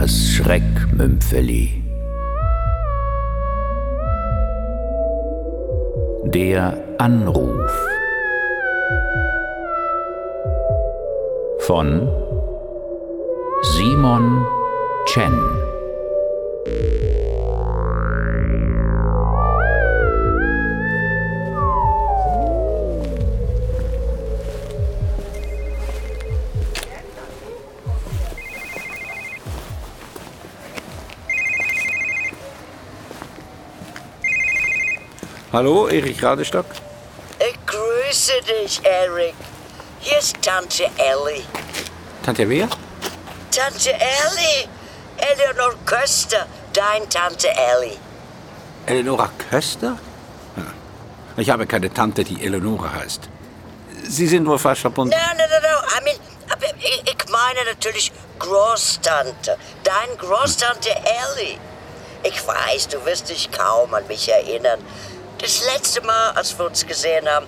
Das Schreckmümpfeli. Der Anruf von Simon Chen. Hallo, Erich Radestock? Ich grüße dich, Eric. Hier ist Tante Ellie. Tante wer? Tante Ellie! Eleanor Köster, dein Tante Ellie. Eleonora Köster? Ich habe keine Tante, die Eleonora heißt. Sie sind wohl falsch verbunden. I mean, aber ich, ich meine natürlich Großtante. Dein Großtante Ellie. Ich weiß, du wirst dich kaum an mich erinnern. Das letzte Mal, als wir uns gesehen haben,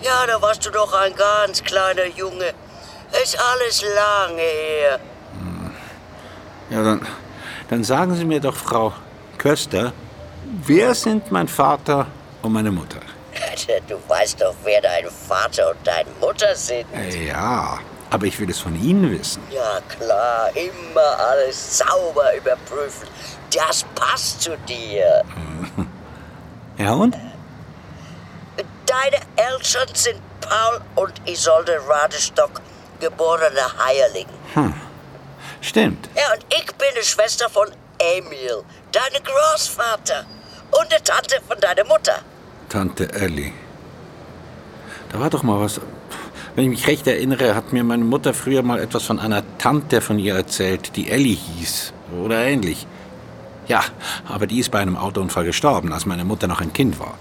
ja, da warst du doch ein ganz kleiner Junge. Ist alles lange her. Ja, dann, dann sagen Sie mir doch, Frau Köster, wer sind mein Vater und meine Mutter? Du weißt doch, wer dein Vater und deine Mutter sind. Ja, aber ich will es von Ihnen wissen. Ja, klar, immer alles sauber überprüfen. Das passt zu dir. Ja, und? Deine Eltern sind Paul und Isolde Radestock, geborene Heierling. Stimmt. Ja, und ich bin die Schwester von Emil, deine Großvater. Und die Tante von deiner Mutter. Tante Ellie. Da war doch mal was. Wenn ich mich recht erinnere, hat mir meine Mutter früher mal etwas von einer Tante von ihr erzählt, die Ellie hieß. Oder ähnlich. Ja, aber die ist bei einem Autounfall gestorben, als meine Mutter noch ein Kind war.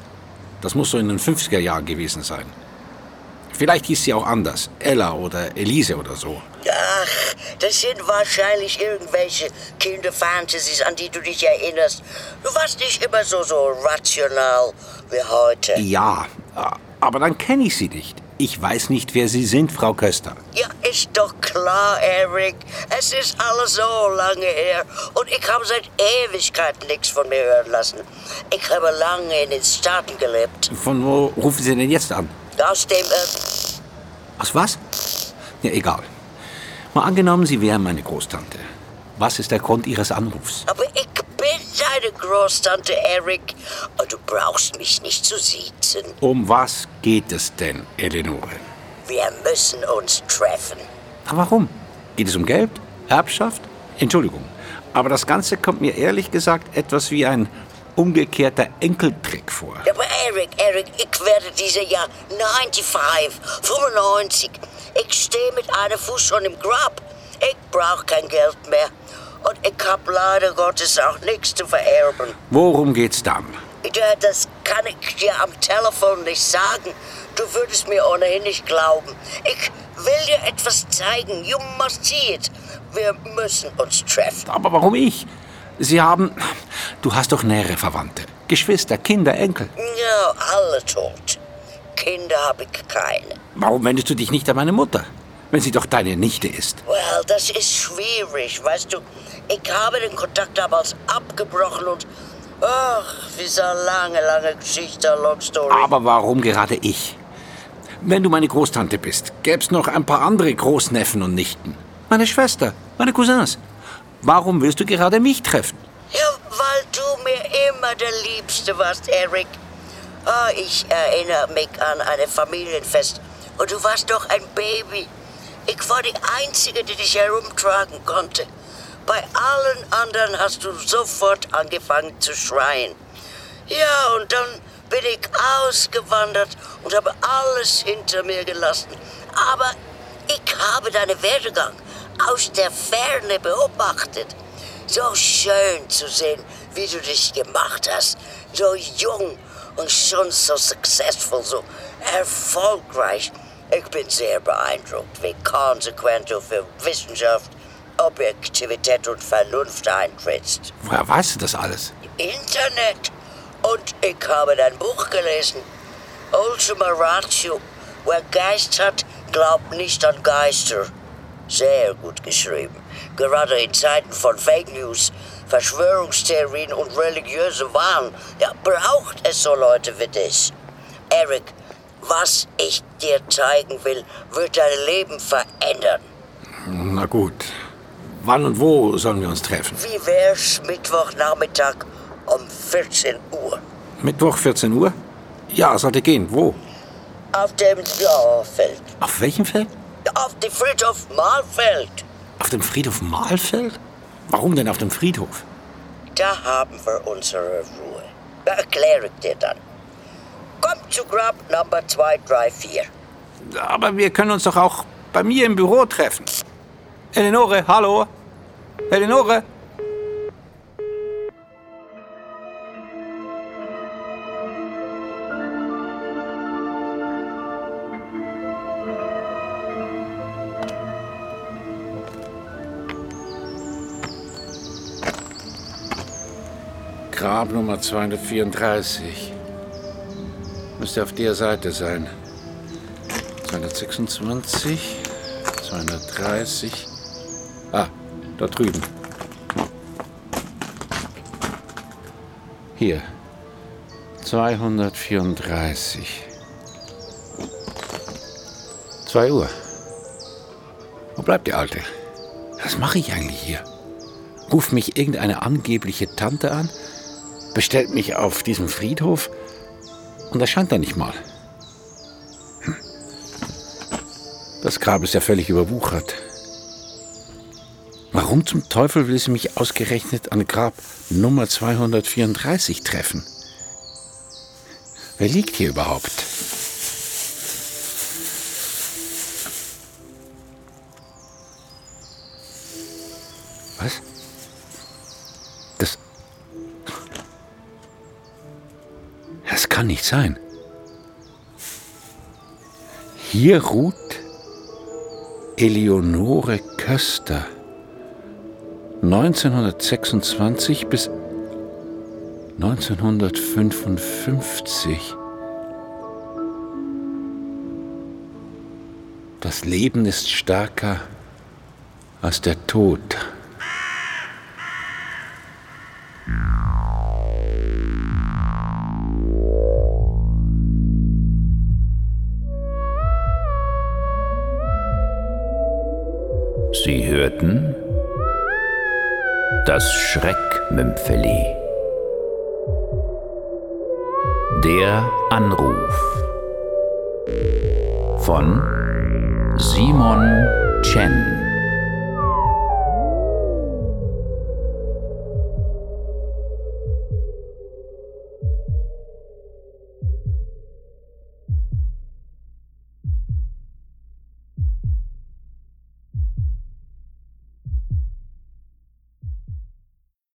Das muss so in den 50er Jahren gewesen sein. Vielleicht hieß sie auch anders. Ella oder Elise oder so. Ach, das sind wahrscheinlich irgendwelche Kinderfantasies, an die du dich erinnerst. Du warst nicht immer so, so rational wie heute. Ja, aber dann kenne ich sie nicht. Ich weiß nicht, wer Sie sind, Frau Köster. Ja, ist doch klar, Eric. Es ist alles so lange her. Und ich habe seit Ewigkeiten nichts von mir hören lassen. Ich habe lange in den Staaten gelebt. Von wo rufen Sie denn jetzt an? Aus dem, äh, Aus was? Ja, egal. Mal angenommen, Sie wären meine Großtante. Was ist der Grund Ihres Anrufs? aber ich deine Großtante, Eric. Und du brauchst mich nicht zu siezen. Um was geht es denn, Eleonore? Wir müssen uns treffen. Na, warum? Geht es um Geld? Erbschaft? Entschuldigung. Aber das Ganze kommt mir ehrlich gesagt etwas wie ein umgekehrter Enkeltrick vor. Aber Eric, Eric, ich werde dieses Jahr 95, 95. Ich stehe mit einem Fuß schon im Grab. Ich brauche kein Geld mehr. Und ich hab leider Gottes auch nichts zu vererben. Worum geht's dann? Ja, Das kann ich dir am Telefon nicht sagen. Du würdest mir ohnehin nicht glauben. Ich will dir etwas zeigen. You must see it. Wir müssen uns treffen. Aber warum ich? Sie haben. Du hast doch nähere Verwandte. Geschwister, Kinder, Enkel. Ja, alle tot. Kinder habe ich keine. Warum wendest du dich nicht an meine Mutter? Wenn sie doch deine Nichte ist. Well, das ist schwierig, weißt du. Ich habe den Kontakt damals abgebrochen und... Ach, diese lange, lange Geschichte, long story. Aber warum gerade ich? Wenn du meine Großtante bist, gäb's noch ein paar andere Großneffen und Nichten. Meine Schwester, meine Cousins. Warum willst du gerade mich treffen? Ja, weil du mir immer der Liebste warst, Eric. Ah, ich erinnere mich an ein Familienfest. Und du warst doch ein Baby. Ich war die Einzige, die dich herumtragen konnte. Bei allen anderen hast du sofort angefangen zu schreien. Ja, und dann bin ich ausgewandert und habe alles hinter mir gelassen. Aber ich habe deinen Werdegang aus der Ferne beobachtet. So schön zu sehen, wie du dich gemacht hast. So jung und schon so successful, so erfolgreich. Ich bin sehr beeindruckt, wie konsequent du für Wissenschaft, Objektivität und Vernunft eintrittst. Woher weißt du das alles? Internet. Und ich habe dein Buch gelesen. Ultima Ratio. Wer Geist hat, glaubt nicht an Geister. Sehr gut geschrieben. Gerade in Zeiten von Fake News, Verschwörungstheorien und religiöse Wahn, ja, braucht es so Leute wie dich. Eric, was ich dir zeigen will, wird dein Leben verändern. Na gut. Wann und wo sollen wir uns treffen? Wie wär's Mittwochnachmittag um 14 Uhr? Mittwoch 14 Uhr? Ja, sollte gehen. Wo? Auf dem ja, Feld. Auf welchem Feld? Auf dem Friedhof Mahlfeld. Auf dem Friedhof Mahlfeld? Warum denn auf dem Friedhof? Da haben wir unsere Ruhe. Erkläre ich dir dann. Komm zu Grab Nummer 234. Aber wir können uns doch auch bei mir im Büro treffen. Eleonore, hallo? Eleonore? Grab Nummer 234. Müsste auf der Seite sein. 226, 230. Ah, da drüben. Hier. 234. 2 Uhr. Wo bleibt die Alte? Was mache ich eigentlich hier? Ruft mich irgendeine angebliche Tante an? Bestellt mich auf diesem Friedhof? Und erscheint da nicht mal. Hm. Das Grab ist ja völlig überwuchert. Warum zum Teufel will sie mich ausgerechnet an Grab Nummer 234 treffen? Wer liegt hier überhaupt? Was? Kann nicht sein. Hier ruht Eleonore Köster. 1926 bis 1955. Das Leben ist stärker als der Tod. Hörten das Schreckmümpfeli. Der Anruf von Simon Chen.